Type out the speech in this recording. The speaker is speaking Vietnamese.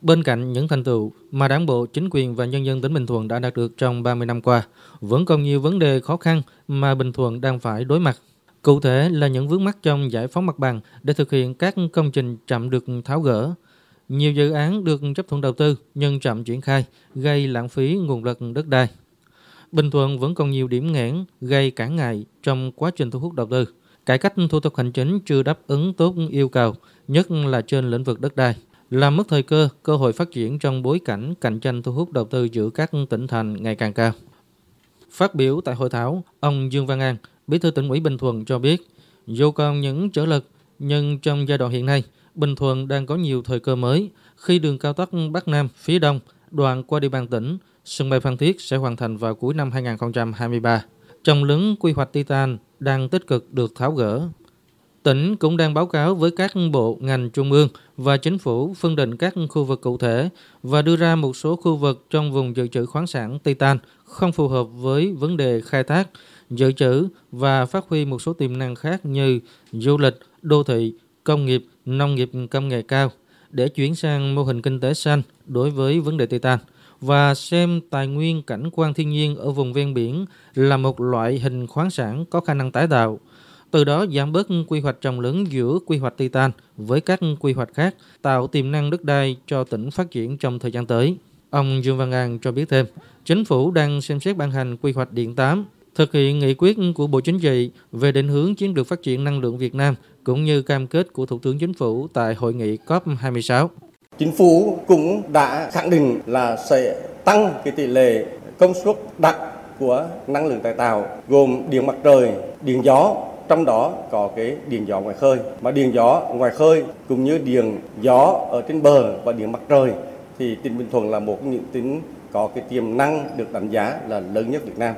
Bên cạnh những thành tựu mà Đảng bộ, chính quyền và nhân dân tỉnh Bình Thuận đã đạt được trong 30 năm qua, vẫn còn nhiều vấn đề khó khăn mà Bình Thuận đang phải đối mặt. Cụ thể là những vướng mắc trong giải phóng mặt bằng để thực hiện các công trình chậm được tháo gỡ. Nhiều dự án được chấp thuận đầu tư nhưng chậm triển khai, gây lãng phí nguồn lực đất đai. Bình Thuận vẫn còn nhiều điểm nghẽn gây cản ngại trong quá trình thu hút đầu tư. Cải cách thủ tục hành chính chưa đáp ứng tốt yêu cầu, nhất là trên lĩnh vực đất đai làm mất thời cơ, cơ hội phát triển trong bối cảnh cạnh tranh thu hút đầu tư giữa các tỉnh thành ngày càng cao. Phát biểu tại hội thảo, ông Dương Văn An, Bí thư tỉnh ủy Bình Thuận cho biết, dù còn những trở lực, nhưng trong giai đoạn hiện nay, Bình Thuận đang có nhiều thời cơ mới khi đường cao tốc Bắc Nam phía Đông đoạn qua địa bàn tỉnh, sân bay Phan Thiết sẽ hoàn thành vào cuối năm 2023. Trong lớn quy hoạch Titan đang tích cực được tháo gỡ. Tỉnh cũng đang báo cáo với các bộ ngành trung ương và chính phủ phân định các khu vực cụ thể và đưa ra một số khu vực trong vùng dự trữ khoáng sản Titan không phù hợp với vấn đề khai thác, dự trữ và phát huy một số tiềm năng khác như du lịch, đô thị, công nghiệp, nông nghiệp công nghệ cao để chuyển sang mô hình kinh tế xanh đối với vấn đề Titan và xem tài nguyên cảnh quan thiên nhiên ở vùng ven biển là một loại hình khoáng sản có khả năng tái tạo từ đó giảm bớt quy hoạch trồng lớn giữa quy hoạch Titan với các quy hoạch khác, tạo tiềm năng đất đai cho tỉnh phát triển trong thời gian tới. Ông Dương Văn An cho biết thêm, chính phủ đang xem xét ban hành quy hoạch điện 8, thực hiện nghị quyết của Bộ Chính trị về định hướng chiến lược phát triển năng lượng Việt Nam cũng như cam kết của Thủ tướng Chính phủ tại hội nghị COP26. Chính phủ cũng đã khẳng định là sẽ tăng cái tỷ lệ công suất đặt của năng lượng tái tạo gồm điện mặt trời, điện gió trong đó có cái điện gió ngoài khơi mà điện gió ngoài khơi cũng như điện gió ở trên bờ và điện mặt trời thì tỉnh Bình Thuận là một trong những tỉnh có cái tiềm năng được đánh giá là lớn nhất Việt Nam.